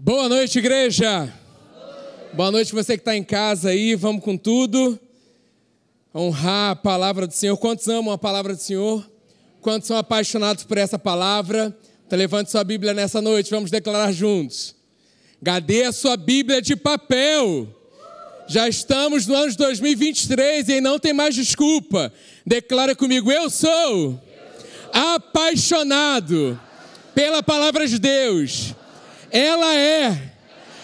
Boa noite, igreja. Boa noite você que está em casa aí. Vamos com tudo. Honrar a palavra do Senhor. Quantos amam a palavra do Senhor? Quantos são apaixonados por essa palavra? Então, levante sua Bíblia nessa noite. Vamos declarar juntos. Cadê a sua Bíblia de papel? Já estamos no ano de 2023 e não tem mais desculpa. Declara comigo: Eu sou apaixonado pela palavra de Deus ela é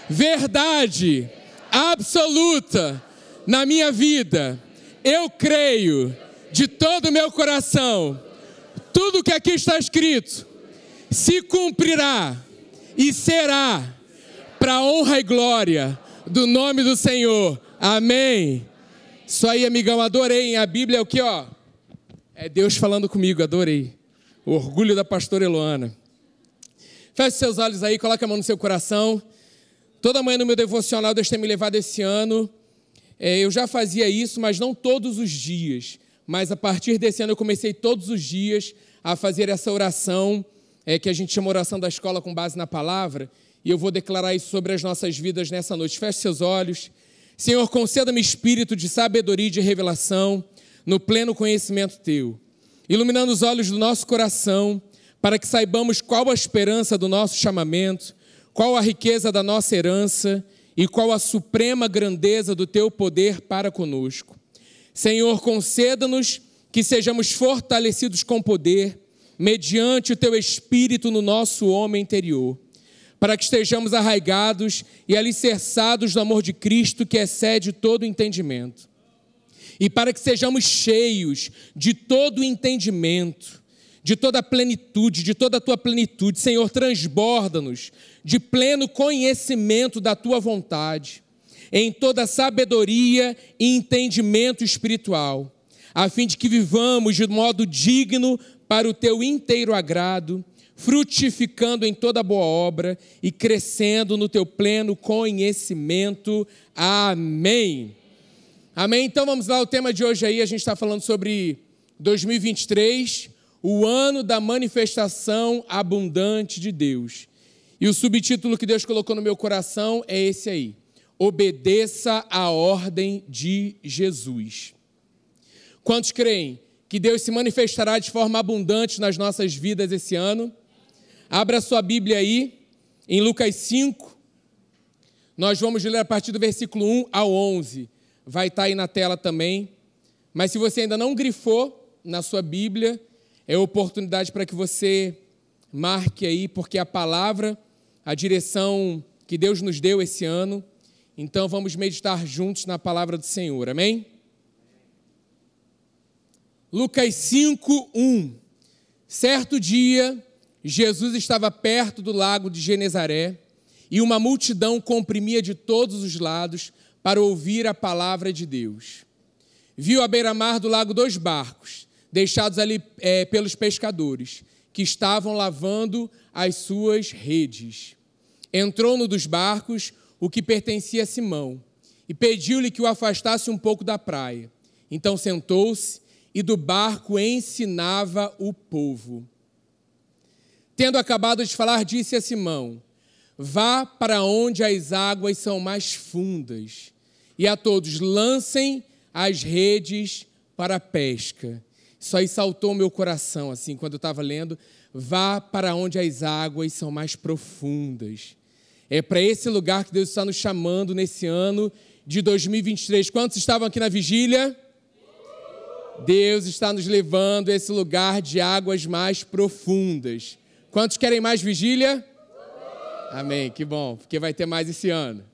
verdade absoluta na minha vida. Eu creio de todo o meu coração, tudo que aqui está escrito se cumprirá e será para honra e glória do nome do Senhor. Amém. Isso aí, amigão, adorei. A Bíblia é o que, ó? É Deus falando comigo, adorei. O orgulho da pastora Eloana. Feche seus olhos aí, coloque a mão no seu coração. Toda manhã no meu devocional, Deus tem me levado esse ano. É, eu já fazia isso, mas não todos os dias. Mas a partir desse ano eu comecei todos os dias a fazer essa oração, é, que a gente chama oração da escola com base na palavra. E eu vou declarar isso sobre as nossas vidas nessa noite. Feche seus olhos. Senhor, conceda-me espírito de sabedoria e de revelação no pleno conhecimento teu, iluminando os olhos do nosso coração para que saibamos qual a esperança do nosso chamamento, qual a riqueza da nossa herança e qual a suprema grandeza do teu poder para conosco. Senhor, conceda-nos que sejamos fortalecidos com poder, mediante o teu espírito no nosso homem interior, para que estejamos arraigados e alicerçados no amor de Cristo que excede todo entendimento. E para que sejamos cheios de todo entendimento, de toda a plenitude, de toda a tua plenitude. Senhor, transborda-nos de pleno conhecimento da tua vontade, em toda sabedoria e entendimento espiritual, a fim de que vivamos de modo digno para o teu inteiro agrado, frutificando em toda boa obra e crescendo no teu pleno conhecimento. Amém. Amém. Então vamos lá, o tema de hoje aí, a gente está falando sobre 2023 o ano da manifestação abundante de Deus. E o subtítulo que Deus colocou no meu coração é esse aí: Obedeça a ordem de Jesus. Quantos creem que Deus se manifestará de forma abundante nas nossas vidas esse ano? Abra sua Bíblia aí, em Lucas 5. Nós vamos ler a partir do versículo 1 ao 11. Vai estar aí na tela também. Mas se você ainda não grifou na sua Bíblia, é oportunidade para que você marque aí, porque a palavra, a direção que Deus nos deu esse ano. Então vamos meditar juntos na palavra do Senhor. Amém? Lucas 5, 1. Certo dia, Jesus estava perto do lago de Genezaré e uma multidão comprimia de todos os lados para ouvir a palavra de Deus. Viu à beira-mar do lago dois barcos deixados ali é, pelos pescadores, que estavam lavando as suas redes. Entrou no dos barcos o que pertencia a Simão e pediu-lhe que o afastasse um pouco da praia. Então sentou-se e do barco ensinava o povo. Tendo acabado de falar, disse a Simão: Vá para onde as águas são mais fundas, e a todos lancem as redes para a pesca. Isso aí saltou meu coração, assim, quando eu estava lendo. Vá para onde as águas são mais profundas. É para esse lugar que Deus está nos chamando nesse ano de 2023. Quantos estavam aqui na vigília? Deus está nos levando a esse lugar de águas mais profundas. Quantos querem mais vigília? Amém, que bom, porque vai ter mais esse ano.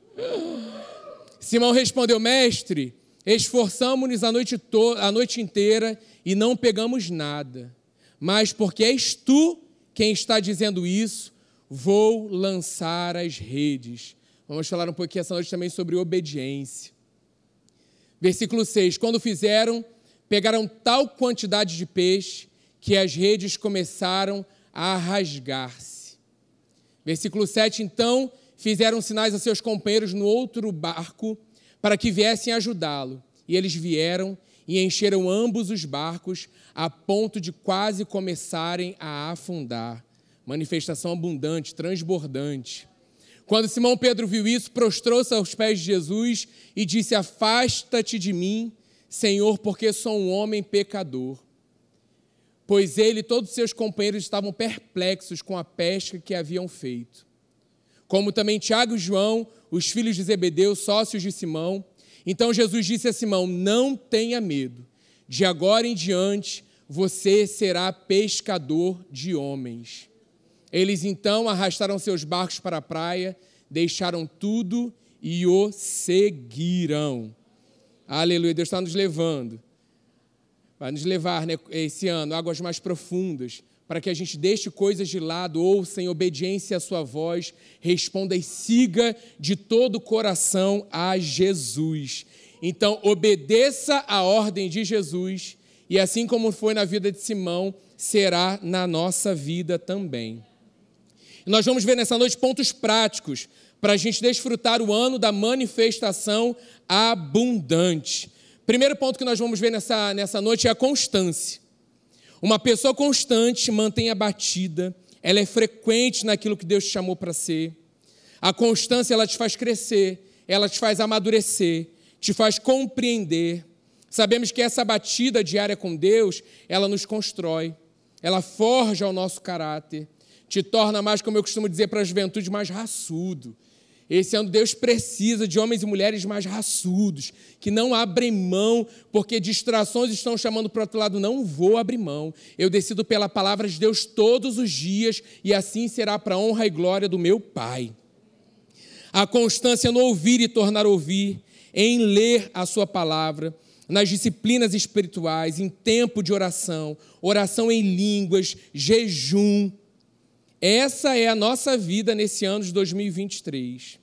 Simão respondeu, mestre, esforçamos-nos a noite, a noite inteira e não pegamos nada. Mas porque és tu quem está dizendo isso, vou lançar as redes. Vamos falar um pouquinho essa noite também sobre obediência. Versículo 6: Quando fizeram, pegaram tal quantidade de peixe que as redes começaram a rasgar-se. Versículo 7: Então fizeram sinais a seus companheiros no outro barco para que viessem ajudá-lo. E eles vieram e encheram ambos os barcos a ponto de quase começarem a afundar. Manifestação abundante, transbordante. Quando Simão Pedro viu isso, prostrou-se aos pés de Jesus e disse: Afasta-te de mim, Senhor, porque sou um homem pecador. Pois ele e todos os seus companheiros estavam perplexos com a pesca que haviam feito. Como também Tiago e João, os filhos de Zebedeu, sócios de Simão. Então Jesus disse a Simão: Não tenha medo, de agora em diante você será pescador de homens. Eles então arrastaram seus barcos para a praia, deixaram tudo e o seguiram. Aleluia, Deus está nos levando. Vai nos levar né, esse ano águas mais profundas, para que a gente deixe coisas de lado, ouça em obediência à sua voz, responda e siga de todo o coração a Jesus. Então, obedeça a ordem de Jesus e assim como foi na vida de Simão, será na nossa vida também. nós vamos ver nessa noite pontos práticos para a gente desfrutar o ano da manifestação abundante. Primeiro ponto que nós vamos ver nessa, nessa noite é a constância. Uma pessoa constante mantém a batida, ela é frequente naquilo que Deus te chamou para ser. A constância ela te faz crescer, ela te faz amadurecer, te faz compreender, Sabemos que essa batida diária com Deus, ela nos constrói, ela forja o nosso caráter, te torna mais, como eu costumo dizer para a juventude, mais raçudo. Esse ano Deus precisa de homens e mulheres mais raçudos, que não abrem mão, porque distrações estão chamando para o outro lado. Não vou abrir mão. Eu decido pela palavra de Deus todos os dias, e assim será para a honra e glória do meu Pai. A constância no ouvir e tornar ouvir, em ler a Sua palavra, nas disciplinas espirituais, em tempo de oração, oração em línguas, jejum. Essa é a nossa vida nesse ano de 2023.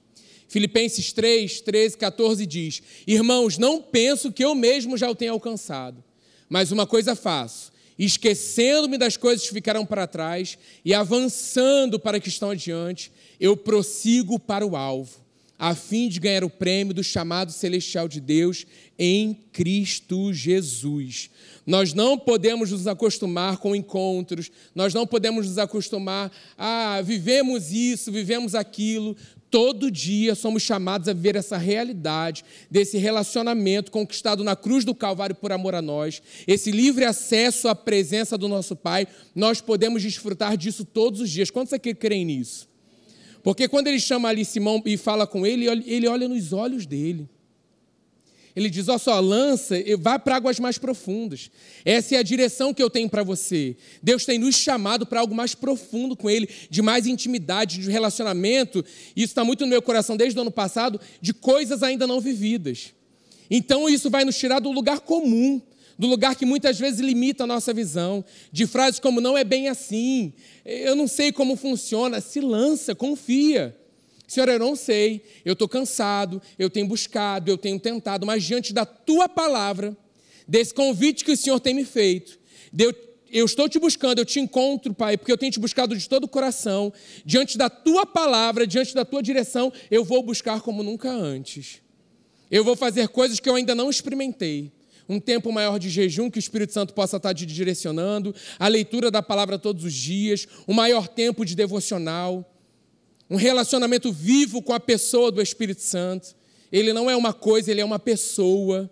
Filipenses 3, 13, 14 diz: Irmãos, não penso que eu mesmo já o tenha alcançado, mas uma coisa faço, esquecendo-me das coisas que ficaram para trás e avançando para que estão adiante, eu prossigo para o alvo a fim de ganhar o prêmio do chamado celestial de Deus em Cristo Jesus. Nós não podemos nos acostumar com encontros, nós não podemos nos acostumar a vivemos isso, vivemos aquilo. Todo dia somos chamados a viver essa realidade desse relacionamento conquistado na cruz do Calvário por amor a nós, esse livre acesso à presença do nosso Pai. Nós podemos desfrutar disso todos os dias. Quantos aqui creem nisso? Porque quando ele chama ali Simão e fala com ele, ele olha nos olhos dele. Ele diz: Ó, só lança, vá para águas mais profundas. Essa é a direção que eu tenho para você. Deus tem nos chamado para algo mais profundo com Ele, de mais intimidade, de relacionamento. Isso está muito no meu coração desde o ano passado, de coisas ainda não vividas. Então isso vai nos tirar do lugar comum, do lugar que muitas vezes limita a nossa visão, de frases como não é bem assim, eu não sei como funciona, se lança, confia. Senhor, eu não sei, eu estou cansado, eu tenho buscado, eu tenho tentado, mas diante da tua palavra, desse convite que o Senhor tem me feito, eu, eu estou te buscando, eu te encontro, Pai, porque eu tenho te buscado de todo o coração, diante da tua palavra, diante da tua direção, eu vou buscar como nunca antes. Eu vou fazer coisas que eu ainda não experimentei um tempo maior de jejum que o Espírito Santo possa estar te direcionando, a leitura da palavra todos os dias, um maior tempo de devocional, um relacionamento vivo com a pessoa do Espírito Santo. Ele não é uma coisa, ele é uma pessoa.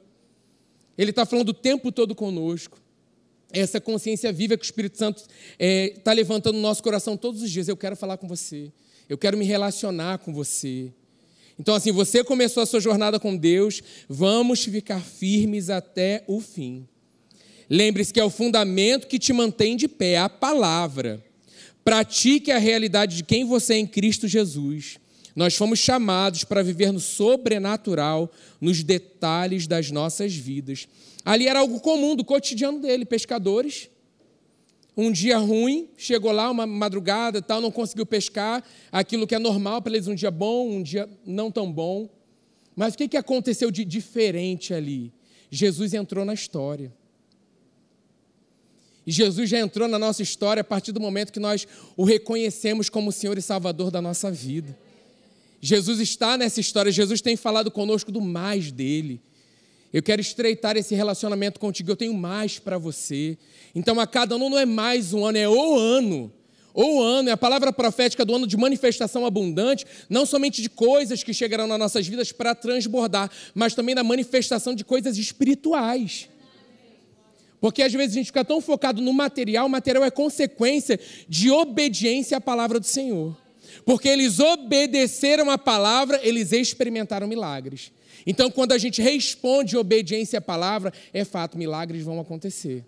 Ele está falando o tempo todo conosco. Essa consciência viva que o Espírito Santo está é, tá levantando no nosso coração todos os dias. Eu quero falar com você. Eu quero me relacionar com você. Então, assim, você começou a sua jornada com Deus, vamos ficar firmes até o fim. Lembre-se que é o fundamento que te mantém de pé, a palavra. Pratique a realidade de quem você é em Cristo Jesus. Nós fomos chamados para viver no sobrenatural, nos detalhes das nossas vidas. Ali era algo comum do cotidiano dele, pescadores um dia ruim, chegou lá uma madrugada, tal, não conseguiu pescar, aquilo que é normal para eles, um dia bom, um dia não tão bom. Mas o que, que aconteceu de diferente ali? Jesus entrou na história. E Jesus já entrou na nossa história a partir do momento que nós o reconhecemos como Senhor e Salvador da nossa vida. Jesus está nessa história, Jesus tem falado conosco do mais dele. Eu quero estreitar esse relacionamento contigo, eu tenho mais para você. Então, a cada ano não é mais um ano, é o ano. o ano, é a palavra profética do ano de manifestação abundante, não somente de coisas que chegarão nas nossas vidas para transbordar, mas também na manifestação de coisas espirituais. Porque às vezes a gente fica tão focado no material, o material é consequência de obediência à palavra do Senhor. Porque eles obedeceram a palavra, eles experimentaram milagres. Então, quando a gente responde obediência à palavra, é fato, milagres vão acontecer.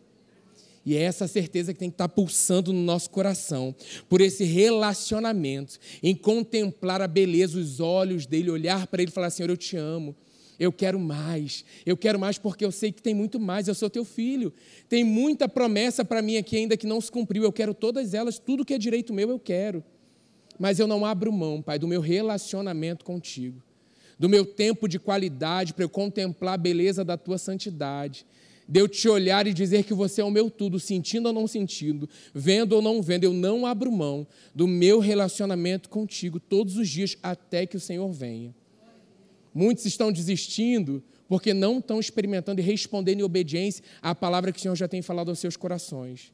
E é essa certeza que tem que estar pulsando no nosso coração, por esse relacionamento, em contemplar a beleza, os olhos dele, olhar para ele e falar: Senhor, eu te amo. Eu quero mais, eu quero mais porque eu sei que tem muito mais, eu sou teu filho. Tem muita promessa para mim aqui ainda que não se cumpriu, eu quero todas elas, tudo que é direito meu eu quero. Mas eu não abro mão, Pai, do meu relacionamento contigo, do meu tempo de qualidade para eu contemplar a beleza da tua santidade de eu te olhar e dizer que você é o meu tudo, sentindo ou não sentindo, vendo ou não vendo, eu não abro mão do meu relacionamento contigo todos os dias até que o Senhor venha. Muitos estão desistindo porque não estão experimentando e respondendo em obediência à palavra que o Senhor já tem falado aos seus corações.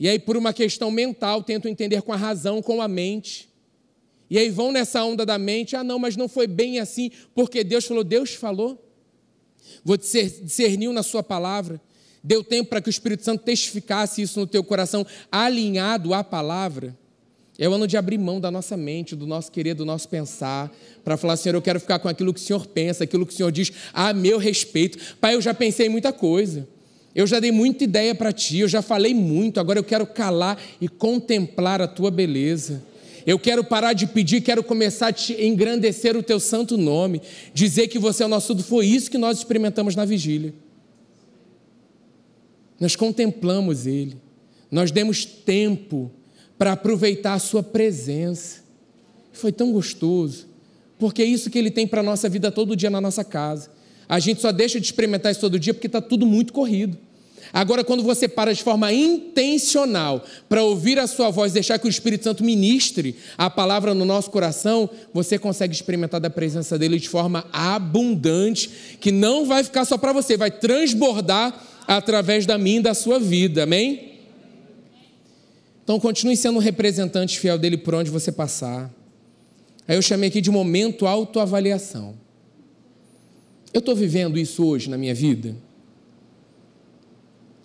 E aí, por uma questão mental, tentam entender com a razão, com a mente. E aí vão nessa onda da mente: ah, não, mas não foi bem assim, porque Deus falou. Deus falou você discerniu na sua palavra, deu tempo para que o Espírito Santo testificasse isso no teu coração, alinhado à palavra. É o ano de abrir mão da nossa mente, do nosso querer, do nosso pensar, para falar, Senhor, eu quero ficar com aquilo que o Senhor pensa, aquilo que o Senhor diz a meu respeito. Pai, eu já pensei em muita coisa. Eu já dei muita ideia para ti, eu já falei muito, agora eu quero calar e contemplar a tua beleza. Eu quero parar de pedir, quero começar a te engrandecer o teu santo nome, dizer que você é o nosso tudo. Foi isso que nós experimentamos na vigília. Nós contemplamos Ele, nós demos tempo para aproveitar a Sua presença. Foi tão gostoso, porque é isso que Ele tem para a nossa vida todo dia na nossa casa. A gente só deixa de experimentar isso todo dia porque está tudo muito corrido. Agora, quando você para de forma intencional para ouvir a sua voz, deixar que o Espírito Santo ministre a palavra no nosso coração, você consegue experimentar da presença dele de forma abundante, que não vai ficar só para você, vai transbordar através da mim e da sua vida, amém? Então, continue sendo um representante fiel dele por onde você passar. Aí eu chamei aqui de momento autoavaliação. Eu estou vivendo isso hoje na minha vida?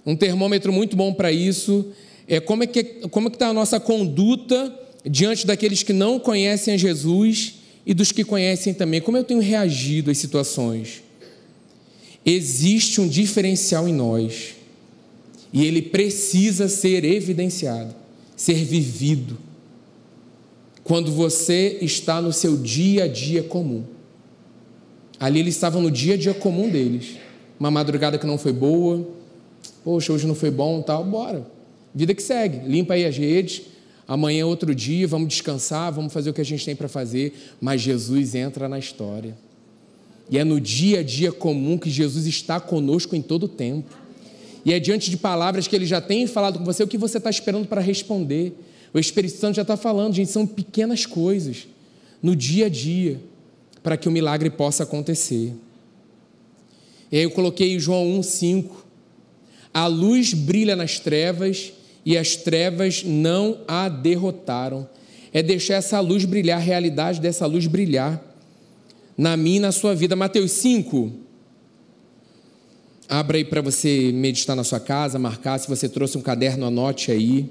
Um termômetro muito bom para isso é como é que como é que está a nossa conduta diante daqueles que não conhecem a Jesus e dos que conhecem também. Como eu tenho reagido às situações? Existe um diferencial em nós e ele precisa ser evidenciado, ser vivido. Quando você está no seu dia a dia comum. Ali eles estavam no dia a dia comum deles. Uma madrugada que não foi boa, Poxa, hoje não foi bom, tal, bora. Vida que segue. Limpa aí as redes. Amanhã é outro dia, vamos descansar, vamos fazer o que a gente tem para fazer, mas Jesus entra na história. E é no dia a dia comum que Jesus está conosco em todo o tempo. E é diante de palavras que ele já tem falado com você, o que você está esperando para responder. O Espírito Santo já está falando, gente, são pequenas coisas no dia a dia para que o milagre possa acontecer. E aí eu coloquei João 1,5. A luz brilha nas trevas e as trevas não a derrotaram. É deixar essa luz brilhar, a realidade dessa luz brilhar na minha e na sua vida. Mateus 5. Abra aí para você meditar na sua casa, marcar. Se você trouxe um caderno, anote aí.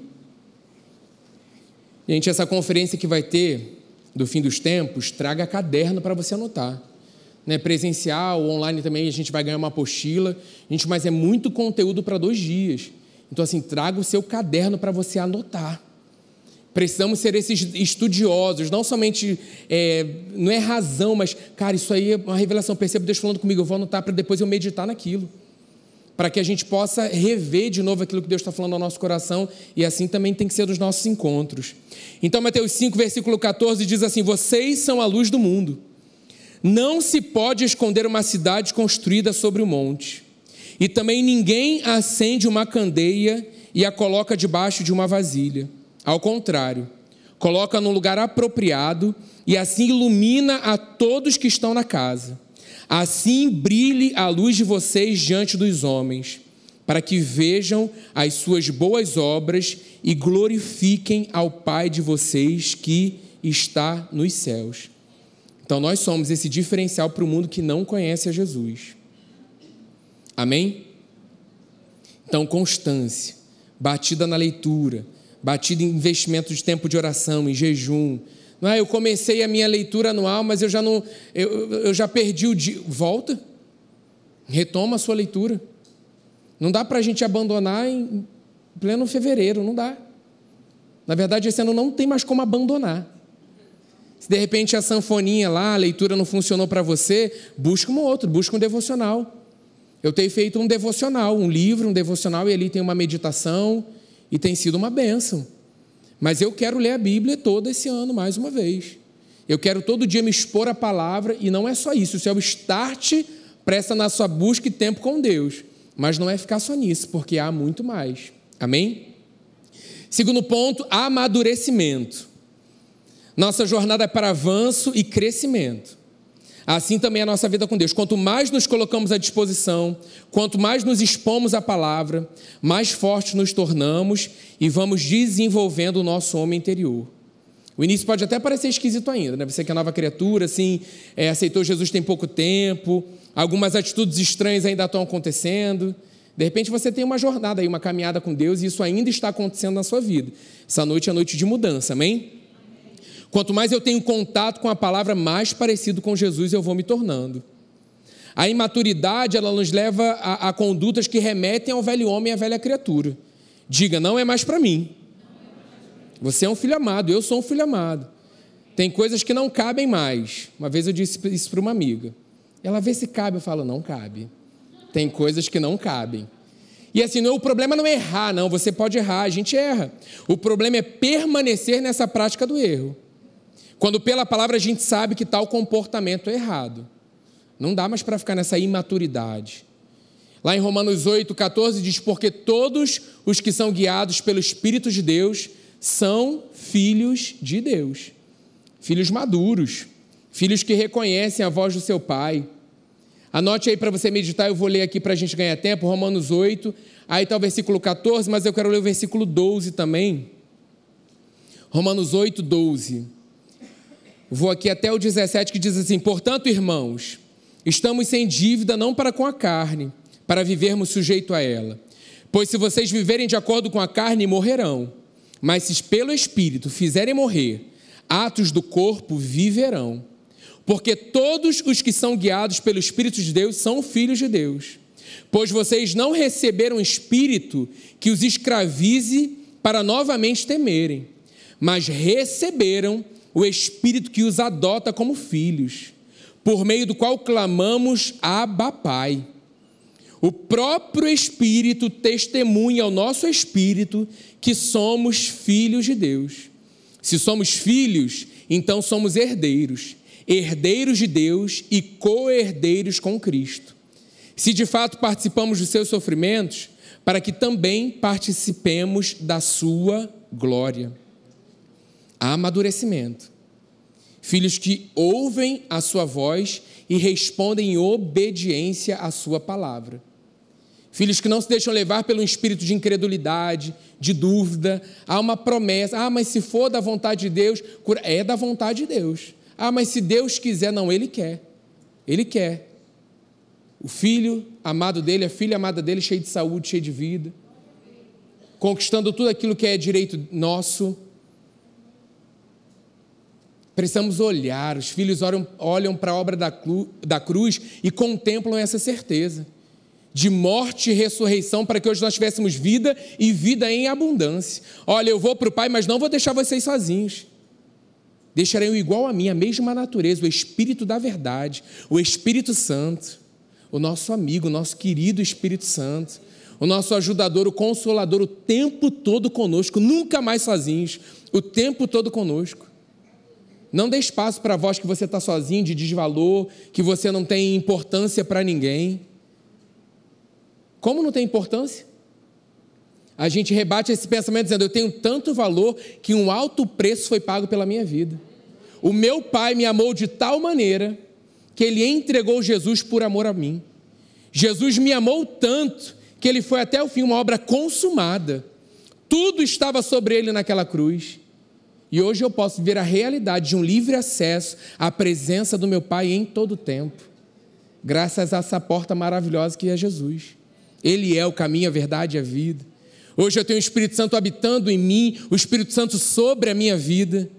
Gente, essa conferência que vai ter do fim dos tempos, traga caderno para você anotar né, presencial, online também a gente vai ganhar uma apostila, gente, mas é muito conteúdo para dois dias. Então, assim, traga o seu caderno para você anotar. Precisamos ser esses estudiosos, não somente, é, não é razão, mas, cara, isso aí é uma revelação. Percebo Deus falando comigo, eu vou anotar para depois eu meditar naquilo. Para que a gente possa rever de novo aquilo que Deus está falando ao nosso coração, e assim também tem que ser os nossos encontros. Então, Mateus 5, versículo 14 diz assim: Vocês são a luz do mundo. Não se pode esconder uma cidade construída sobre o um monte. E também ninguém acende uma candeia e a coloca debaixo de uma vasilha. Ao contrário, coloca no lugar apropriado e assim ilumina a todos que estão na casa. Assim brilhe a luz de vocês diante dos homens, para que vejam as suas boas obras e glorifiquem ao Pai de vocês que está nos céus. Então, nós somos esse diferencial para o mundo que não conhece a Jesus. Amém? Então, constância, batida na leitura, batida em investimento de tempo de oração, em jejum. Não é? Eu comecei a minha leitura anual, mas eu já não, eu, eu já perdi o dia. Volta, retoma a sua leitura. Não dá para a gente abandonar em pleno fevereiro, não dá. Na verdade, esse ano não tem mais como abandonar. Se de repente a sanfoninha lá, a leitura não funcionou para você, busca um outro, busca um devocional. Eu tenho feito um devocional, um livro, um devocional, e ali tem uma meditação, e tem sido uma bênção. Mas eu quero ler a Bíblia todo esse ano, mais uma vez. Eu quero todo dia me expor à palavra, e não é só isso, isso é o start para essa nossa busca e tempo com Deus. Mas não é ficar só nisso, porque há muito mais. Amém? Segundo ponto, amadurecimento. Nossa jornada é para avanço e crescimento. Assim também é a nossa vida com Deus. Quanto mais nos colocamos à disposição, quanto mais nos expomos à palavra, mais fortes nos tornamos e vamos desenvolvendo o nosso homem interior. O início pode até parecer esquisito ainda, né? Você que é nova criatura, assim, é, aceitou Jesus tem pouco tempo, algumas atitudes estranhas ainda estão acontecendo. De repente você tem uma jornada aí, uma caminhada com Deus e isso ainda está acontecendo na sua vida. Essa noite é noite de mudança, amém? Quanto mais eu tenho contato com a palavra, mais parecido com Jesus eu vou me tornando. A imaturidade, ela nos leva a, a condutas que remetem ao velho homem e à velha criatura. Diga, não é mais para mim. Você é um filho amado, eu sou um filho amado. Tem coisas que não cabem mais. Uma vez eu disse isso para uma amiga. Ela vê se cabe, eu falo, não cabe. Tem coisas que não cabem. E assim, não, o problema não é errar, não. Você pode errar, a gente erra. O problema é permanecer nessa prática do erro. Quando pela palavra a gente sabe que tal comportamento é errado. Não dá mais para ficar nessa imaturidade. Lá em Romanos 8, 14 diz: Porque todos os que são guiados pelo Espírito de Deus são filhos de Deus. Filhos maduros, filhos que reconhecem a voz do seu pai. Anote aí para você meditar, eu vou ler aqui para a gente ganhar tempo, Romanos 8, aí está o versículo 14, mas eu quero ler o versículo 12 também. Romanos 8, 12. Vou aqui até o 17 que diz assim: Portanto, irmãos, estamos sem dívida não para com a carne, para vivermos sujeito a ela. Pois se vocês viverem de acordo com a carne, morrerão. Mas se pelo Espírito fizerem morrer atos do corpo, viverão. Porque todos os que são guiados pelo Espírito de Deus são filhos de Deus. Pois vocês não receberam espírito que os escravize para novamente temerem, mas receberam o Espírito que os adota como filhos, por meio do qual clamamos Abba Pai. O próprio Espírito testemunha ao nosso espírito que somos filhos de Deus. Se somos filhos, então somos herdeiros, herdeiros de Deus e co-herdeiros com Cristo. Se de fato participamos dos seus sofrimentos, para que também participemos da sua glória amadurecimento. Filhos que ouvem a sua voz e respondem em obediência à sua palavra. Filhos que não se deixam levar pelo espírito de incredulidade, de dúvida. Há uma promessa. Ah, mas se for da vontade de Deus, é da vontade de Deus. Ah, mas se Deus quiser, não, Ele quer. Ele quer. O filho amado dele, a filha amada dele, cheio de saúde, cheio de vida, conquistando tudo aquilo que é direito nosso. Precisamos olhar, os filhos olham, olham para a obra da, cru, da cruz e contemplam essa certeza de morte e ressurreição para que hoje nós tivéssemos vida e vida em abundância. Olha, eu vou para o Pai, mas não vou deixar vocês sozinhos. Deixarei o igual a mim, a mesma natureza, o Espírito da verdade, o Espírito Santo, o nosso amigo, o nosso querido Espírito Santo, o nosso ajudador, o consolador, o tempo todo conosco, nunca mais sozinhos, o tempo todo conosco. Não dê espaço para a voz que você está sozinho, de desvalor, que você não tem importância para ninguém. Como não tem importância? A gente rebate esse pensamento dizendo: eu tenho tanto valor que um alto preço foi pago pela minha vida. O meu pai me amou de tal maneira que ele entregou Jesus por amor a mim. Jesus me amou tanto que ele foi até o fim, uma obra consumada. Tudo estava sobre ele naquela cruz. E hoje eu posso ver a realidade de um livre acesso à presença do meu Pai em todo o tempo, graças a essa porta maravilhosa que é Jesus. Ele é o caminho, a verdade e a vida. Hoje eu tenho o Espírito Santo habitando em mim, o Espírito Santo sobre a minha vida,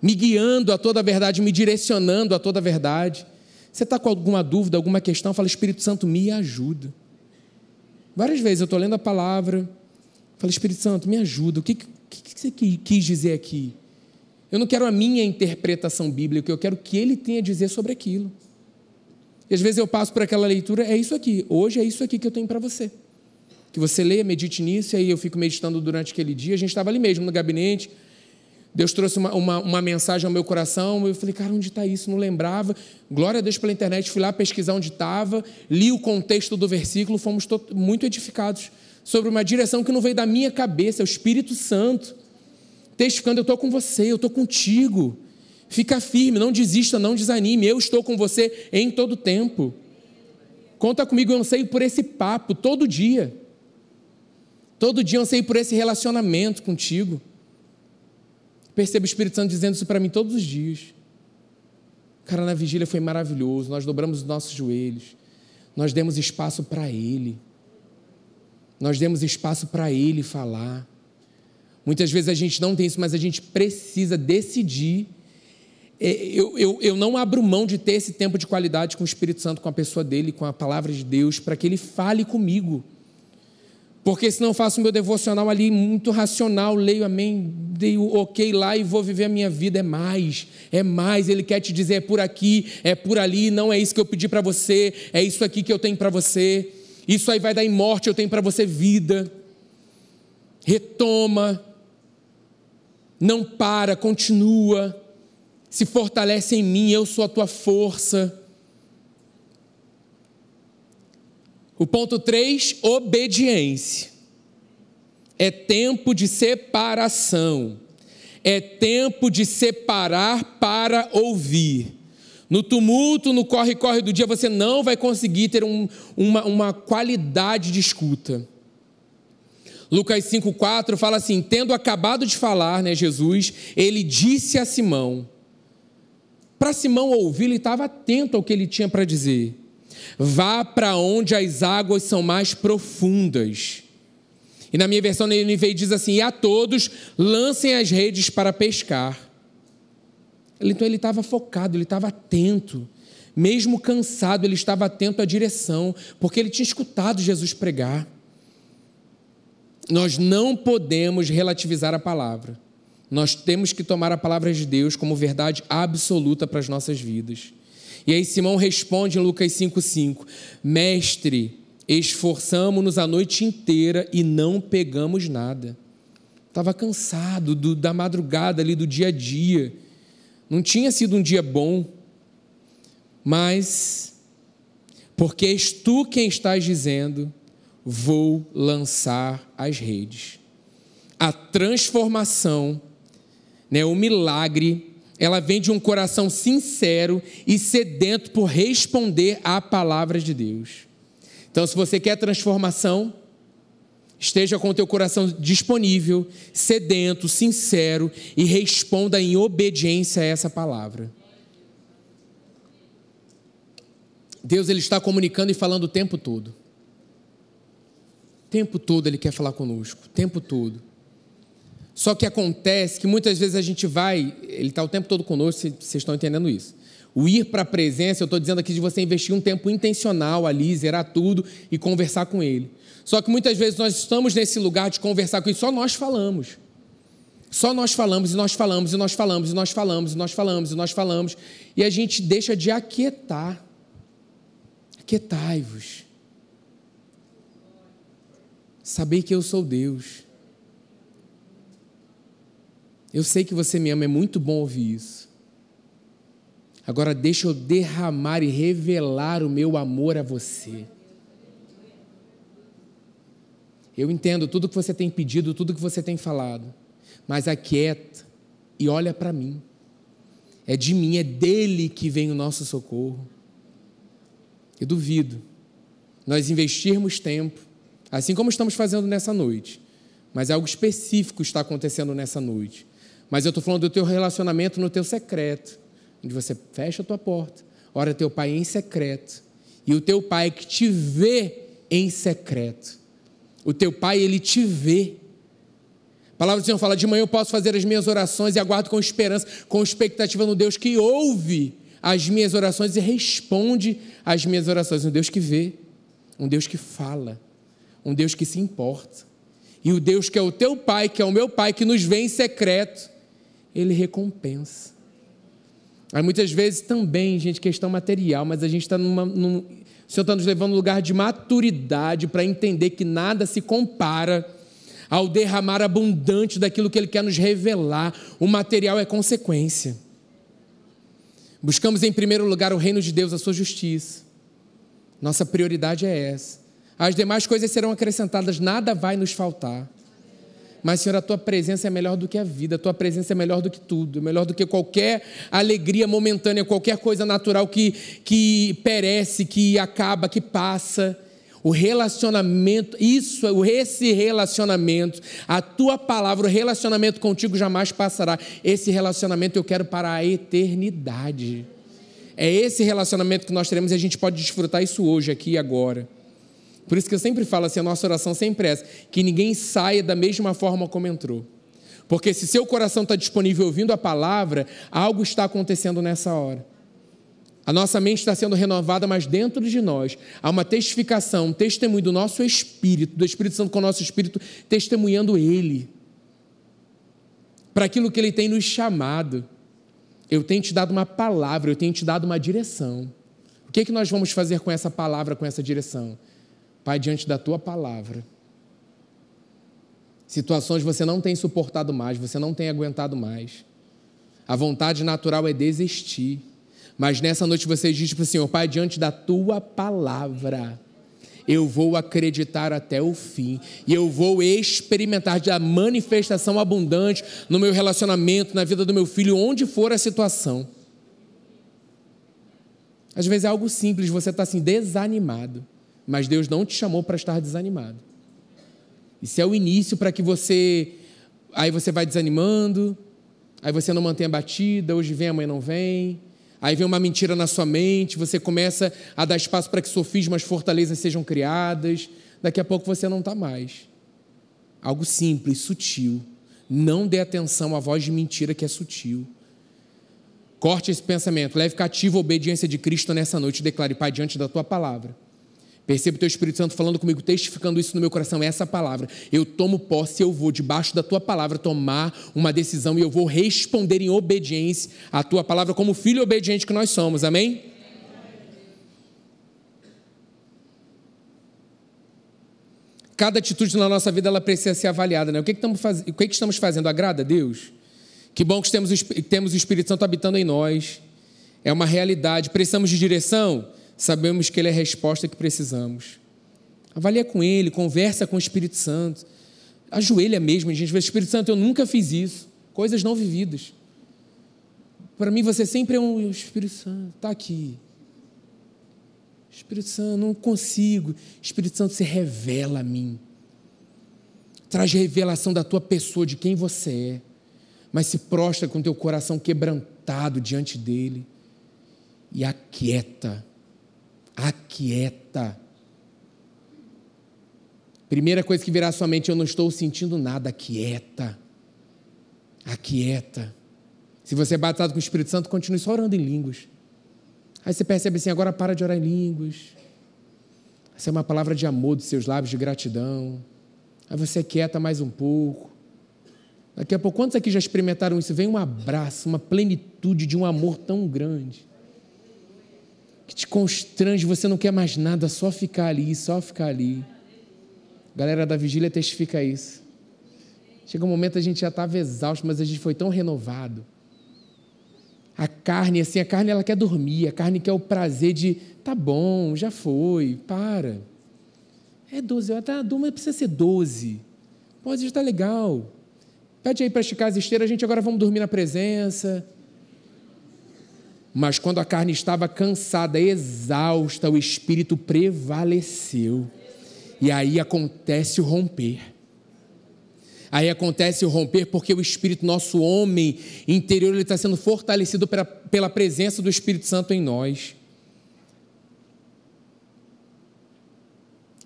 me guiando a toda a verdade, me direcionando a toda a verdade. Você está com alguma dúvida, alguma questão? Fala, Espírito Santo, me ajuda. Várias vezes eu estou lendo a palavra, falo, Espírito Santo, me ajuda. O que, que, que você quis dizer aqui? Eu não quero a minha interpretação bíblica, eu quero o que ele tem a dizer sobre aquilo. E às vezes eu passo por aquela leitura, é isso aqui, hoje é isso aqui que eu tenho para você. Que você leia, medite nisso, e aí eu fico meditando durante aquele dia. A gente estava ali mesmo no gabinete, Deus trouxe uma, uma, uma, mensagem ao meu coração. Eu falei, cara, onde está isso? Não lembrava. Glória a Deus pela internet. Fui lá pesquisar onde estava, li o contexto do versículo. Fomos muito edificados sobre uma direção que não veio da minha cabeça, é o Espírito Santo. Testificando, eu estou com você, eu estou contigo. Fica firme, não desista, não desanime. Eu estou com você em todo tempo. Conta comigo, eu anseio por esse papo todo dia. Todo dia eu anseio por esse relacionamento contigo. Percebo o Espírito Santo dizendo isso para mim todos os dias. Cara, na vigília foi maravilhoso. Nós dobramos os nossos joelhos. Nós demos espaço para Ele. Nós demos espaço para Ele falar. Muitas vezes a gente não tem isso, mas a gente precisa decidir. É, eu, eu, eu não abro mão de ter esse tempo de qualidade com o Espírito Santo, com a pessoa dele, com a palavra de Deus, para que ele fale comigo. Porque senão eu faço o meu devocional ali muito racional, leio amém, dei o ok lá e vou viver a minha vida. É mais, é mais. Ele quer te dizer, é por aqui, é por ali, não é isso que eu pedi para você, é isso aqui que eu tenho para você. Isso aí vai dar em morte, eu tenho para você vida. Retoma, não para, continua, se fortalece em mim, eu sou a tua força. O ponto 3, obediência. É tempo de separação. É tempo de separar para ouvir. No tumulto, no corre-corre do dia, você não vai conseguir ter um, uma, uma qualidade de escuta. Lucas 5,4 fala assim: tendo acabado de falar, né, Jesus, ele disse a Simão. Para Simão ouvir, ele estava atento ao que ele tinha para dizer. Vá para onde as águas são mais profundas. E na minha versão, ele veio diz assim: E a todos lancem as redes para pescar. Então ele estava focado, ele estava atento. Mesmo cansado, ele estava atento à direção, porque ele tinha escutado Jesus pregar. Nós não podemos relativizar a palavra. Nós temos que tomar a palavra de Deus como verdade absoluta para as nossas vidas. E aí Simão responde em Lucas 5,5: Mestre, esforçamo-nos a noite inteira e não pegamos nada. Estava cansado do, da madrugada ali, do dia a dia. Não tinha sido um dia bom, mas porque és tu quem estás dizendo, vou lançar as redes. A transformação, né, o milagre ela vem de um coração sincero e sedento por responder à palavra de Deus. Então, se você quer transformação, esteja com o teu coração disponível, sedento, sincero e responda em obediência a essa palavra. Deus ele está comunicando e falando o tempo todo. O tempo todo ele quer falar conosco, o tempo todo. Só que acontece que muitas vezes a gente vai, ele está o tempo todo conosco, vocês estão entendendo isso. O ir para a presença, eu estou dizendo aqui de você investir um tempo intencional ali, zerar tudo e conversar com ele. Só que muitas vezes nós estamos nesse lugar de conversar com ele, só nós falamos. Só nós falamos e nós falamos e nós falamos e nós falamos e nós falamos e nós falamos. E a gente deixa de aquietar. Aquietai-vos. Saber que eu sou Deus. Eu sei que você me ama, é muito bom ouvir isso. Agora deixa eu derramar e revelar o meu amor a você. Eu entendo tudo que você tem pedido, tudo que você tem falado, mas aquieta e olha para mim. É de mim, é dele que vem o nosso socorro. Eu duvido nós investirmos tempo Assim como estamos fazendo nessa noite. Mas algo específico está acontecendo nessa noite. Mas eu estou falando do teu relacionamento no teu secreto, onde você fecha a tua porta, ora teu pai em secreto, e o teu pai que te vê em secreto. O teu pai, ele te vê. A palavra do Senhor fala: de manhã eu posso fazer as minhas orações e aguardo com esperança, com expectativa no Deus que ouve as minhas orações e responde às minhas orações. Um Deus que vê, um Deus que fala, um Deus que se importa. E o Deus que é o teu Pai, que é o meu Pai, que nos vê em secreto, Ele recompensa. Aí muitas vezes também, gente, questão material, mas a gente está. Num, o Senhor está nos levando a um lugar de maturidade para entender que nada se compara ao derramar abundante daquilo que Ele quer nos revelar. O material é consequência. Buscamos em primeiro lugar o reino de Deus, a sua justiça. Nossa prioridade é essa. As demais coisas serão acrescentadas, nada vai nos faltar. Mas, Senhor, a tua presença é melhor do que a vida, a tua presença é melhor do que tudo, melhor do que qualquer alegria momentânea, qualquer coisa natural que, que perece, que acaba, que passa. O relacionamento, isso, esse relacionamento, a tua palavra, o relacionamento contigo jamais passará. Esse relacionamento eu quero para a eternidade. É esse relacionamento que nós teremos e a gente pode desfrutar isso hoje, aqui e agora. Por isso que eu sempre falo assim, a nossa oração sempre é essa, que ninguém saia da mesma forma como entrou. Porque se seu coração está disponível ouvindo a palavra, algo está acontecendo nessa hora. A nossa mente está sendo renovada, mas dentro de nós há uma testificação, um testemunho do nosso Espírito, do Espírito Santo com o nosso Espírito, testemunhando Ele. Para aquilo que Ele tem nos chamado. Eu tenho te dado uma palavra, eu tenho te dado uma direção. O que, é que nós vamos fazer com essa palavra, com essa direção? Pai, diante da tua palavra, situações você não tem suportado mais, você não tem aguentado mais. A vontade natural é desistir. Mas nessa noite você diz para o Senhor, Pai, diante da tua palavra, eu vou acreditar até o fim. E eu vou experimentar a manifestação abundante no meu relacionamento, na vida do meu filho, onde for a situação. Às vezes é algo simples, você está assim, desanimado. Mas Deus não te chamou para estar desanimado. Isso é o início para que você. Aí você vai desanimando, aí você não mantém a batida, hoje vem, amanhã não vem. Aí vem uma mentira na sua mente, você começa a dar espaço para que sofismas, fortalezas sejam criadas. Daqui a pouco você não está mais. Algo simples, sutil. Não dê atenção à voz de mentira que é sutil. Corte esse pensamento, leve cativo a obediência de Cristo nessa noite. Declare, Pai, diante da tua palavra Percebo o teu Espírito Santo falando comigo, testificando isso no meu coração, essa palavra. Eu tomo posse, eu vou debaixo da tua palavra tomar uma decisão e eu vou responder em obediência à tua palavra como filho obediente que nós somos. Amém? Cada atitude na nossa vida ela precisa ser avaliada, né? O que, que, estamos, faz... o que, que estamos fazendo? Agrada a Deus? Que bom que temos o Espírito Santo habitando em nós. É uma realidade. Precisamos de direção? Sabemos que Ele é a resposta que precisamos. Avalia com Ele, conversa com o Espírito Santo. Ajoelha mesmo, a gente vê, Espírito Santo, eu nunca fiz isso. Coisas não vividas. Para mim, você sempre é um Espírito Santo, está aqui. Espírito Santo, não consigo. Espírito Santo se revela a mim. Traz revelação da tua pessoa, de quem você é. Mas se prostra com teu coração quebrantado diante dele e aquieta aquieta. Primeira coisa que virá à sua mente, eu não estou sentindo nada, aquieta. Aquieta. Se você é batizado com o Espírito Santo, continue só orando em línguas. Aí você percebe assim, agora para de orar em línguas. Essa é uma palavra de amor dos seus lábios, de gratidão. Aí você quieta mais um pouco. Daqui a pouco, quantos aqui já experimentaram isso? Vem um abraço, uma plenitude de um amor tão grande que te constrange, você não quer mais nada, só ficar ali, só ficar ali. galera da vigília testifica isso. Chega um momento a gente já estava exausto, mas a gente foi tão renovado. A carne, assim, a carne ela quer dormir, a carne quer o prazer de, tá bom, já foi, para. É 12 horas, tá, mas precisa ser 12. Pode estar legal. Pede aí para esticar as esteiras, a gente agora vamos dormir na presença. Mas quando a carne estava cansada, exausta, o espírito prevaleceu. E aí acontece o romper. Aí acontece o romper porque o espírito, nosso homem interior, ele está sendo fortalecido pela, pela presença do Espírito Santo em nós.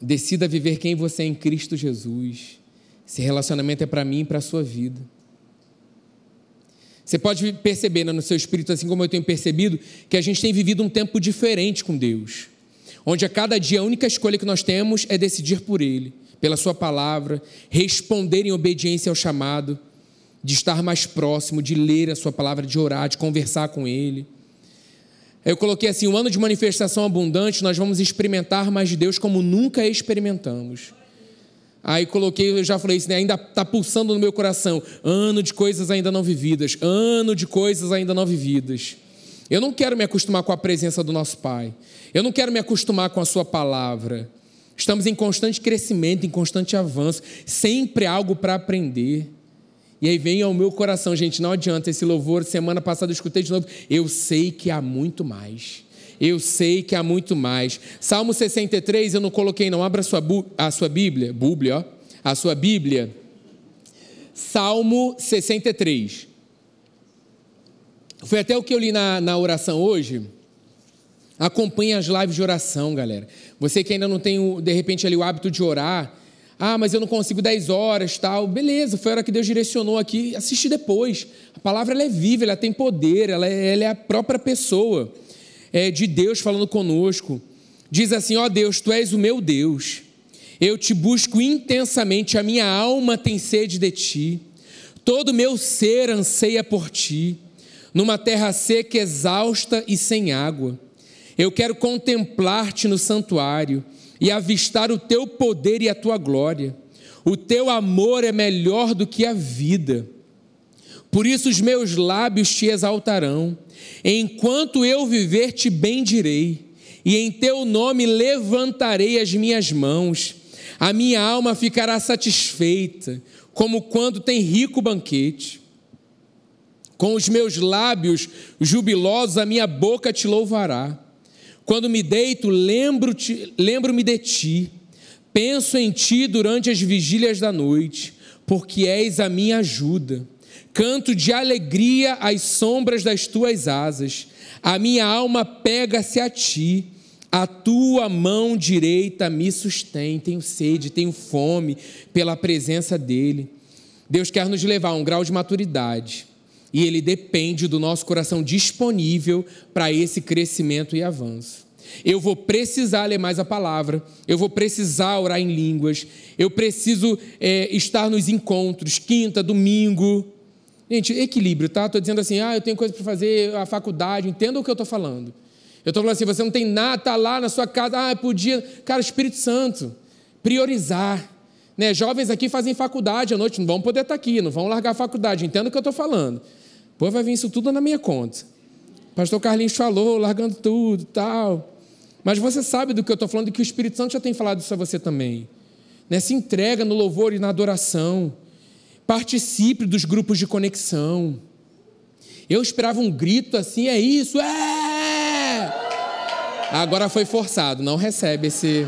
Decida viver quem você é em Cristo Jesus. Esse relacionamento é para mim e para a sua vida. Você pode perceber né, no seu espírito, assim como eu tenho percebido, que a gente tem vivido um tempo diferente com Deus, onde a cada dia a única escolha que nós temos é decidir por Ele, pela Sua palavra, responder em obediência ao chamado, de estar mais próximo, de ler a Sua palavra, de orar, de conversar com Ele. Eu coloquei assim: um ano de manifestação abundante, nós vamos experimentar mais de Deus como nunca experimentamos. Aí coloquei, eu já falei isso, né? ainda está pulsando no meu coração. Ano de coisas ainda não vividas. Ano de coisas ainda não vividas. Eu não quero me acostumar com a presença do nosso Pai. Eu não quero me acostumar com a Sua palavra. Estamos em constante crescimento, em constante avanço. Sempre algo para aprender. E aí vem ao meu coração, gente, não adianta esse louvor. Semana passada eu escutei de novo. Eu sei que há muito mais. Eu sei que há muito mais. Salmo 63, eu não coloquei, não. Abra a sua, a sua Bíblia. Bíblia, ó. A sua Bíblia. Salmo 63. Foi até o que eu li na, na oração hoje. Acompanhe as lives de oração, galera. Você que ainda não tem, de repente, ali o hábito de orar, ah, mas eu não consigo 10 horas, tal. Beleza, foi a hora que Deus direcionou aqui. Assiste depois. A palavra ela é viva, ela tem poder, ela é, ela é a própria pessoa é, de Deus falando conosco. Diz assim: Ó oh Deus, tu és o meu Deus. Eu te busco intensamente, a minha alma tem sede de ti. Todo meu ser anseia por ti, numa terra seca, exausta e sem água. Eu quero contemplar-te no santuário e avistar o teu poder e a tua glória. O teu amor é melhor do que a vida. Por isso os meus lábios te exaltarão. Enquanto eu viver, te bendirei, e em teu nome levantarei as minhas mãos. A minha alma ficará satisfeita, como quando tem rico banquete. Com os meus lábios jubilosos, a minha boca te louvará. Quando me deito, lembro-me lembro de ti, penso em ti durante as vigílias da noite, porque és a minha ajuda. Canto de alegria às sombras das tuas asas, a minha alma pega-se a ti, a tua mão direita me sustém. Tenho sede, tenho fome pela presença dEle. Deus quer nos levar a um grau de maturidade e ele depende do nosso coração disponível para esse crescimento e avanço. Eu vou precisar ler mais a palavra, eu vou precisar orar em línguas, eu preciso é, estar nos encontros, quinta, domingo. Gente, equilíbrio, tá? Estou dizendo assim, ah, eu tenho coisa para fazer, a faculdade, entenda o que eu estou falando. Eu estou falando assim, você não tem nada, está lá na sua casa, ah, podia. Cara, Espírito Santo, priorizar. Né? Jovens aqui fazem faculdade à noite, não vão poder estar tá aqui, não vão largar a faculdade, entenda o que eu estou falando. Depois vai vir isso tudo na minha conta. Pastor Carlinhos falou, largando tudo tal. Mas você sabe do que eu estou falando, que o Espírito Santo já tem falado isso a você também. Né? Se entrega no louvor e na adoração. Participe dos grupos de conexão. Eu esperava um grito assim, é isso, é! Agora foi forçado, não recebe esse.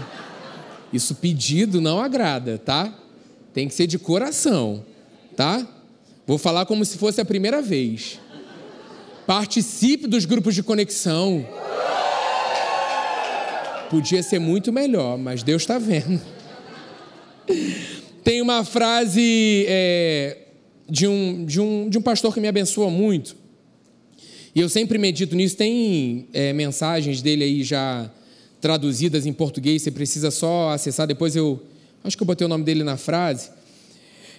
Isso pedido não agrada, tá? Tem que ser de coração, tá? Vou falar como se fosse a primeira vez. Participe dos grupos de conexão. Podia ser muito melhor, mas Deus está vendo. Tem uma frase é, de, um, de, um, de um pastor que me abençoa muito. E eu sempre medito nisso. Tem é, mensagens dele aí já traduzidas em português. Você precisa só acessar. Depois eu. Acho que eu botei o nome dele na frase.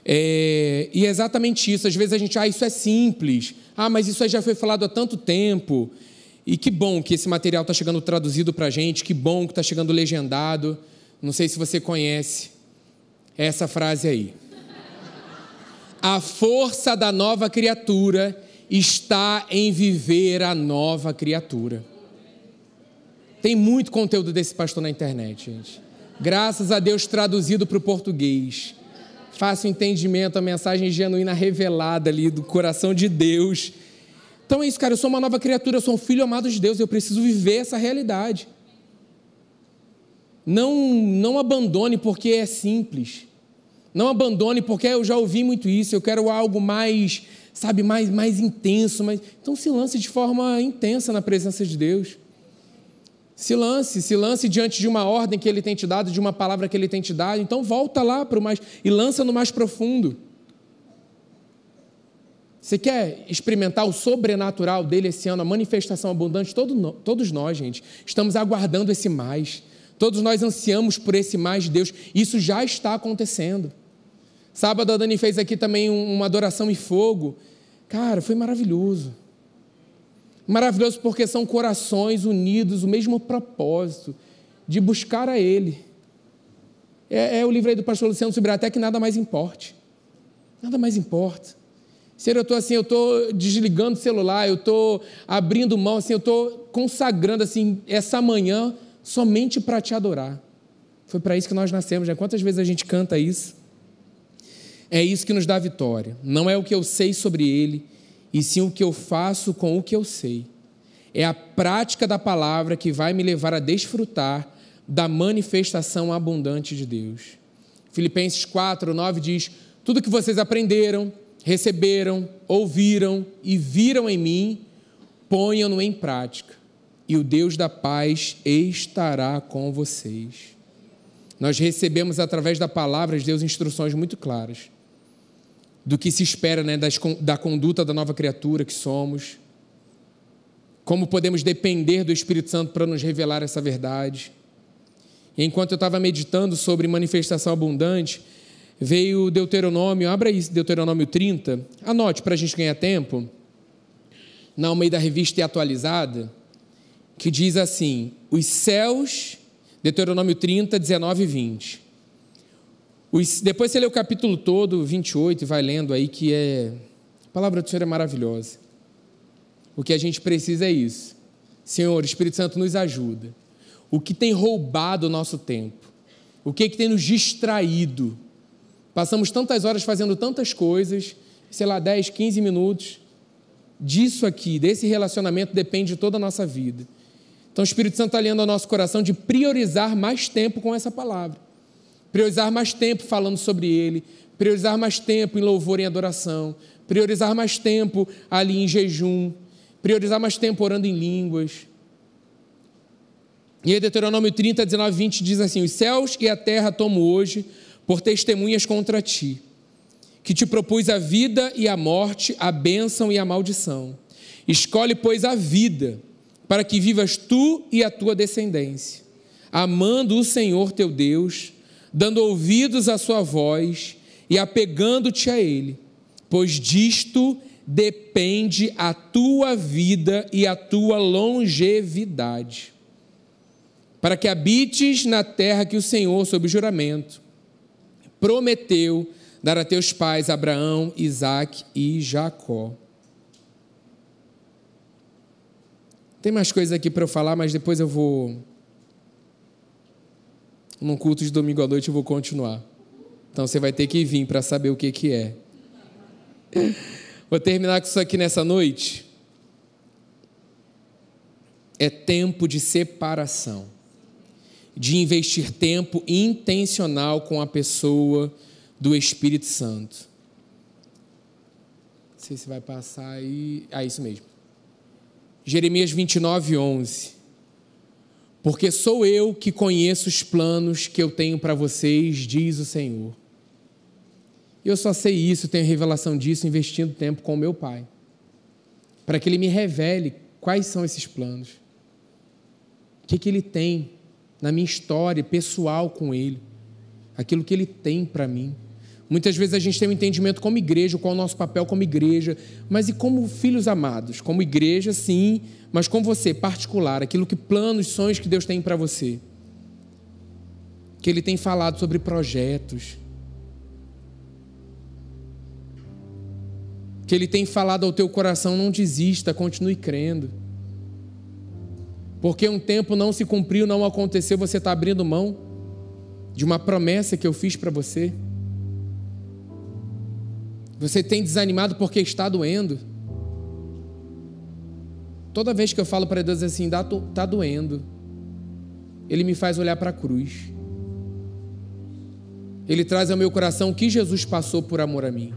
É, e é exatamente isso. Às vezes a gente, ah, isso é simples. Ah, mas isso aí já foi falado há tanto tempo. E que bom que esse material está chegando traduzido para a gente. Que bom que está chegando legendado. Não sei se você conhece essa frase aí. A força da nova criatura está em viver a nova criatura. Tem muito conteúdo desse pastor na internet, gente. Graças a Deus traduzido para o português fácil entendimento, a mensagem genuína revelada ali do coração de Deus. Então é isso, cara. Eu sou uma nova criatura, eu sou um filho amado de Deus, eu preciso viver essa realidade. Não, não abandone porque é simples. Não abandone porque eu já ouvi muito isso, eu quero algo mais, sabe, mais, mais intenso. Mais... Então se lance de forma intensa na presença de Deus. Se lance, se lance diante de uma ordem que Ele tem te dado, de uma palavra que Ele tem te dado. Então volta lá para o mais e lança no mais profundo. Você quer experimentar o sobrenatural dele esse ano, a manifestação abundante? Todo, todos nós, gente, estamos aguardando esse mais. Todos nós ansiamos por esse mais de Deus. Isso já está acontecendo. Sábado a Dani fez aqui também uma adoração em fogo. Cara, foi maravilhoso. Maravilhoso porque são corações unidos, o mesmo propósito de buscar a Ele. É, é o livro aí do pastor Luciano Subirá, até que nada mais importe. Nada mais importa. Senhor, eu estou assim, eu estou desligando o celular, eu estou abrindo mão, assim, eu estou consagrando assim essa manhã somente para te adorar. Foi para isso que nós nascemos, né? Quantas vezes a gente canta isso? É isso que nos dá vitória. Não é o que eu sei sobre ele, e sim o que eu faço com o que eu sei. É a prática da palavra que vai me levar a desfrutar da manifestação abundante de Deus. Filipenses 4, 9 diz: Tudo que vocês aprenderam, receberam, ouviram e viram em mim, ponham-no em prática, e o Deus da paz estará com vocês. Nós recebemos através da palavra de Deus instruções muito claras do que se espera né, das, da conduta da nova criatura que somos, como podemos depender do Espírito Santo para nos revelar essa verdade. E enquanto eu estava meditando sobre manifestação abundante, veio Deuteronômio, abra aí Deuteronômio 30, anote para a gente ganhar tempo, na meio da revista e atualizada, que diz assim: os céus, Deuteronômio 30, 19 e 20. Os, depois você lê o capítulo todo, 28, e vai lendo aí, que é. A palavra do Senhor é maravilhosa. O que a gente precisa é isso. Senhor, Espírito Santo nos ajuda. O que tem roubado o nosso tempo? O que, que tem nos distraído? Passamos tantas horas fazendo tantas coisas, sei lá, 10, 15 minutos. Disso aqui, desse relacionamento, depende toda a nossa vida. Então o Espírito Santo está alinhando ao nosso coração de priorizar mais tempo com essa palavra. Priorizar mais tempo falando sobre ele. Priorizar mais tempo em louvor e adoração. Priorizar mais tempo ali em jejum. Priorizar mais tempo orando em línguas. E aí, Deuteronômio 30, 19, 20 diz assim: Os céus e a terra tomo hoje por testemunhas contra ti, que te propus a vida e a morte, a bênção e a maldição. Escolhe, pois, a vida, para que vivas tu e a tua descendência, amando o Senhor teu Deus, dando ouvidos à sua voz e apegando-te a Ele, pois disto depende a tua vida e a tua longevidade, para que habites na terra que o Senhor, sob juramento, prometeu dar a teus pais Abraão, Isaac e Jacó. Tem mais coisas aqui para eu falar, mas depois eu vou. Num culto de domingo à noite eu vou continuar. Então você vai ter que vir para saber o que, que é. Vou terminar com isso aqui nessa noite. É tempo de separação de investir tempo intencional com a pessoa do Espírito Santo. Não sei se vai passar aí. Ah, isso mesmo. Jeremias 29, 11. Porque sou eu que conheço os planos que eu tenho para vocês, diz o Senhor. Eu só sei isso, tenho revelação disso investindo tempo com o meu Pai, para que Ele me revele quais são esses planos, o que, que Ele tem na minha história pessoal com Ele, aquilo que Ele tem para mim. Muitas vezes a gente tem um entendimento como igreja, qual é o nosso papel como igreja, mas e como filhos amados? Como igreja, sim, mas com você, particular, aquilo que planos, sonhos que Deus tem para você. Que Ele tem falado sobre projetos. Que Ele tem falado ao teu coração, não desista, continue crendo porque um tempo não se cumpriu, não aconteceu, você está abrindo mão de uma promessa que eu fiz para você. Você tem desanimado porque está doendo. Toda vez que eu falo para Deus assim, está doendo. ele me faz olhar para a cruz. Ele traz ao meu coração o que Jesus passou por amor a mim.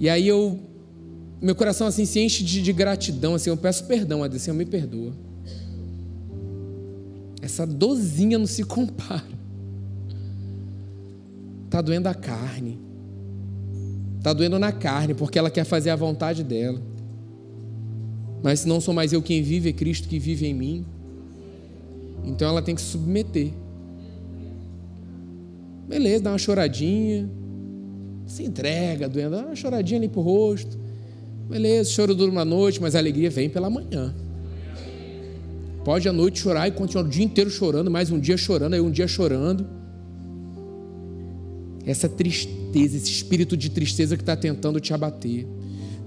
E aí eu, meu coração assim se enche de, de gratidão, assim, eu peço perdão a Deus, Senhor, me perdoa. Essa dozinha não se compara. Tá doendo a carne. Tá doendo na carne, porque ela quer fazer a vontade dela. Mas não sou mais eu quem vive, é Cristo que vive em mim. Então ela tem que se submeter. Beleza, dá uma choradinha. Se entrega, doendo, dá uma choradinha ali pro rosto. Beleza, choro dura uma noite, mas a alegria vem pela manhã. Pode à noite chorar e continuar o dia inteiro chorando, mais um dia chorando, aí um dia chorando. Essa tristeza, esse espírito de tristeza que está tentando te abater.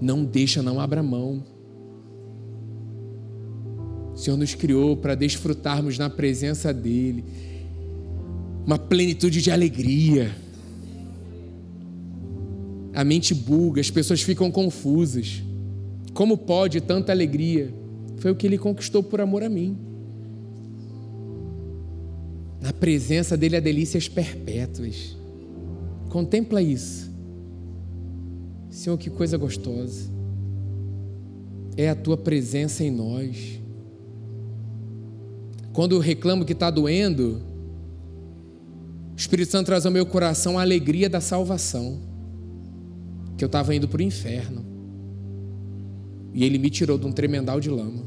Não deixa, não abra mão. O Senhor nos criou para desfrutarmos na presença dEle uma plenitude de alegria. A mente buga, as pessoas ficam confusas. Como pode tanta alegria? Foi o que ele conquistou por amor a mim. Na presença dele há delícias perpétuas. Contempla isso. Senhor, que coisa gostosa. É a tua presença em nós. Quando eu reclamo que está doendo, o Espírito Santo traz ao meu coração a alegria da salvação. Que eu estava indo para o inferno. E Ele me tirou de um tremendal de lama.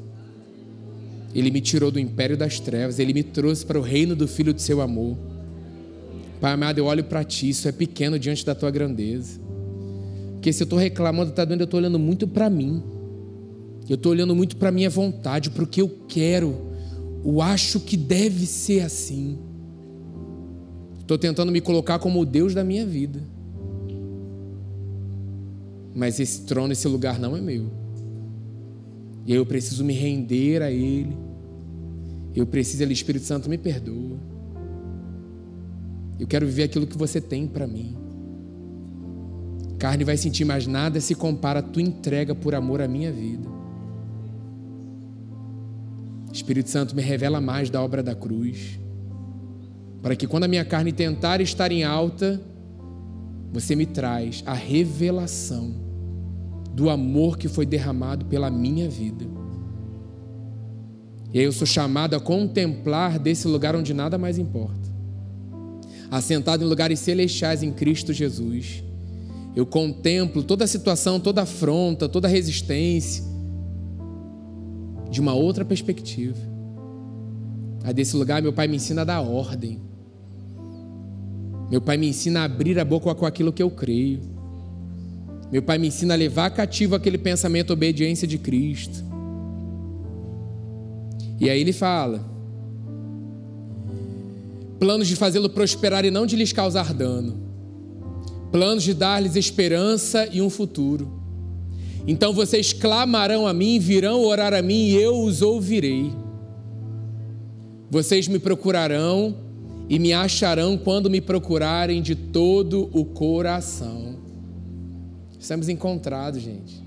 Ele me tirou do império das trevas. Ele me trouxe para o reino do Filho do seu amor. Pai amado, eu olho para Ti. Isso é pequeno diante da Tua grandeza. Porque se eu estou reclamando, está doendo, eu estou olhando muito para mim. Eu estou olhando muito para minha vontade, para o que eu quero. Eu acho que deve ser assim. Estou tentando me colocar como o Deus da minha vida. Mas esse trono, esse lugar não é meu. E eu preciso me render a Ele. Eu preciso, Ele, Espírito Santo, me perdoa. Eu quero viver aquilo que você tem para mim. Carne vai sentir mais nada se compara a tua entrega por amor à minha vida. Espírito Santo me revela mais da obra da cruz para que quando a minha carne tentar estar em alta, você me traz a revelação do amor que foi derramado pela minha vida. E aí eu sou chamado a contemplar desse lugar onde nada mais importa. Assentado em lugares celestiais em Cristo Jesus. Eu contemplo toda a situação, toda a afronta, toda a resistência de uma outra perspectiva. A desse lugar, meu Pai me ensina a dar ordem. Meu pai me ensina a abrir a boca com aquilo que eu creio. Meu pai me ensina a levar cativo aquele pensamento obediência de Cristo. E aí ele fala: planos de fazê-lo prosperar e não de lhes causar dano, planos de dar-lhes esperança e um futuro. Então vocês clamarão a mim, virão orar a mim e eu os ouvirei. Vocês me procurarão e me acharão quando me procurarem de todo o coração. Estamos encontrados, gente.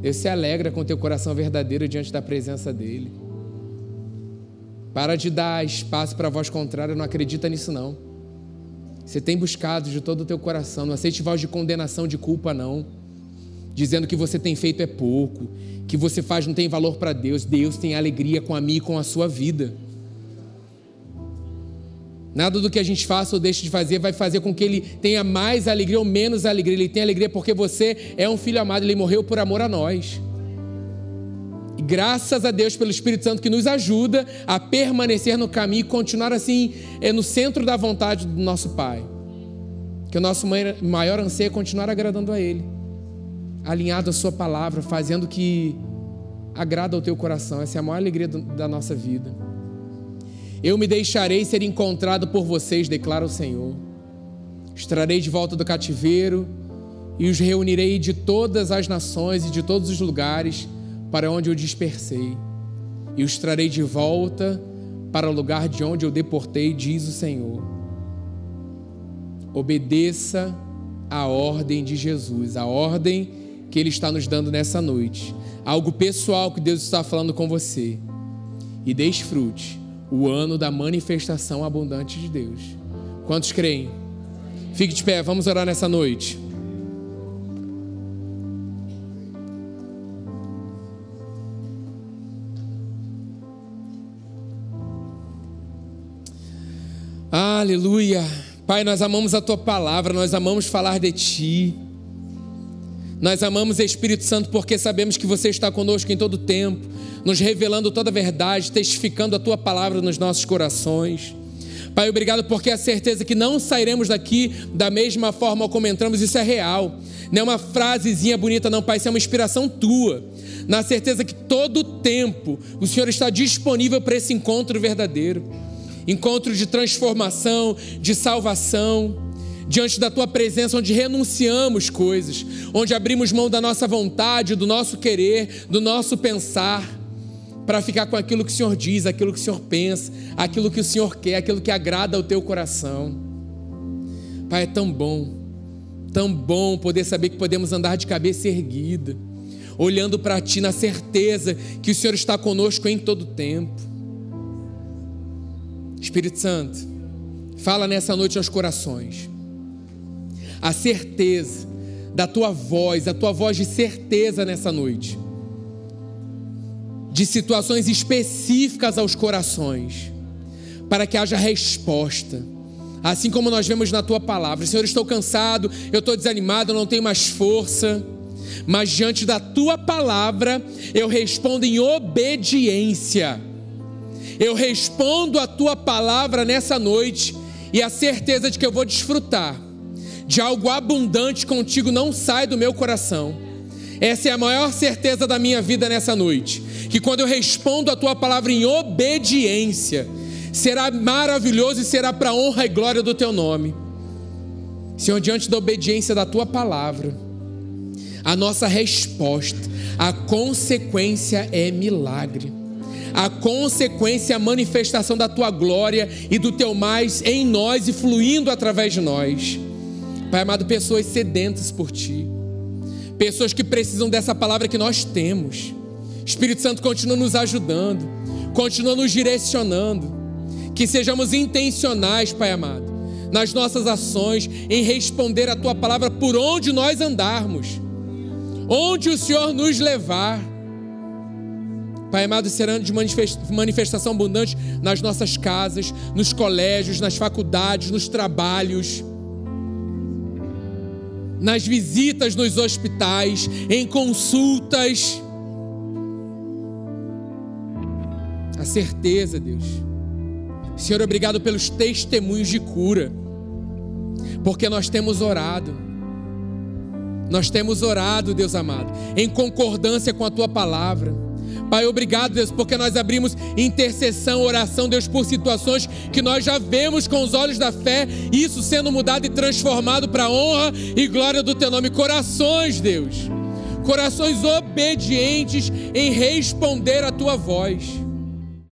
Deus se alegra com o teu coração verdadeiro diante da presença dEle. Para de dar espaço para a voz contrária, não acredita nisso não. Você tem buscado de todo o teu coração, não aceite voz de condenação, de culpa não. Dizendo que você tem feito é pouco, que você faz não tem valor para Deus. Deus tem alegria com a mim e com a sua vida. Nada do que a gente faça ou deixe de fazer vai fazer com que ele tenha mais alegria ou menos alegria. Ele tem alegria porque você é um filho amado, ele morreu por amor a nós. E graças a Deus pelo Espírito Santo que nos ajuda a permanecer no caminho e continuar assim, é no centro da vontade do nosso Pai. Que o nosso maior anseio é continuar agradando a Ele, alinhado à Sua palavra, fazendo que agrada ao teu coração. Essa é a maior alegria da nossa vida. Eu me deixarei ser encontrado por vocês, declara o Senhor. Estrarei de volta do cativeiro e os reunirei de todas as nações e de todos os lugares para onde eu dispersei. E os trarei de volta para o lugar de onde eu deportei, diz o Senhor. Obedeça a ordem de Jesus, a ordem que Ele está nos dando nessa noite. Algo pessoal que Deus está falando com você. e desfrute o ano da manifestação abundante de Deus. Quantos creem? Fique de pé, vamos orar nessa noite. Aleluia. Pai, nós amamos a tua palavra, nós amamos falar de ti. Nós amamos Espírito Santo porque sabemos que você está conosco em todo tempo, nos revelando toda a verdade, testificando a tua palavra nos nossos corações. Pai, obrigado porque a certeza que não sairemos daqui da mesma forma como entramos, isso é real. Não é uma frasezinha bonita, não, Pai, isso é uma inspiração tua. Na certeza que todo tempo o Senhor está disponível para esse encontro verdadeiro encontro de transformação, de salvação, diante da tua presença, onde renunciamos coisas, onde abrimos mão da nossa vontade, do nosso querer, do nosso pensar, para ficar com aquilo que o Senhor diz, aquilo que o Senhor pensa, aquilo que o Senhor quer, aquilo que agrada ao teu coração. Pai, é tão bom, tão bom poder saber que podemos andar de cabeça erguida, olhando para Ti na certeza que o Senhor está conosco em todo tempo. Espírito Santo, fala nessa noite aos corações. A certeza da tua voz, a tua voz de certeza nessa noite. De situações específicas aos corações, para que haja resposta. Assim como nós vemos na tua palavra, Senhor, estou cansado, eu estou desanimado, eu não tenho mais força, mas diante da tua palavra, eu respondo em obediência eu respondo a tua palavra nessa noite e a certeza de que eu vou desfrutar de algo abundante contigo não sai do meu coração. Essa é a maior certeza da minha vida nessa noite. Que quando eu respondo a tua palavra em obediência, será maravilhoso e será para honra e glória do teu nome. Senhor, diante da obediência da tua palavra, a nossa resposta, a consequência é milagre a consequência, a manifestação da tua glória e do teu mais em nós e fluindo através de nós. Pai amado, pessoas sedentas por ti, pessoas que precisam dessa palavra que nós temos. Espírito Santo continua nos ajudando, continua nos direcionando, que sejamos intencionais, Pai amado, nas nossas ações, em responder a tua palavra por onde nós andarmos, onde o Senhor nos levar. Pai amado, será de manifestação abundante nas nossas casas, nos colégios, nas faculdades, nos trabalhos, nas visitas nos hospitais, em consultas. A certeza, Deus. Senhor, obrigado pelos testemunhos de cura, porque nós temos orado. Nós temos orado, Deus amado, em concordância com a tua palavra. Pai, obrigado, Deus, porque nós abrimos intercessão, oração, Deus, por situações que nós já vemos com os olhos da fé, isso sendo mudado e transformado para honra e glória do teu nome. Corações, Deus, corações obedientes em responder a tua voz.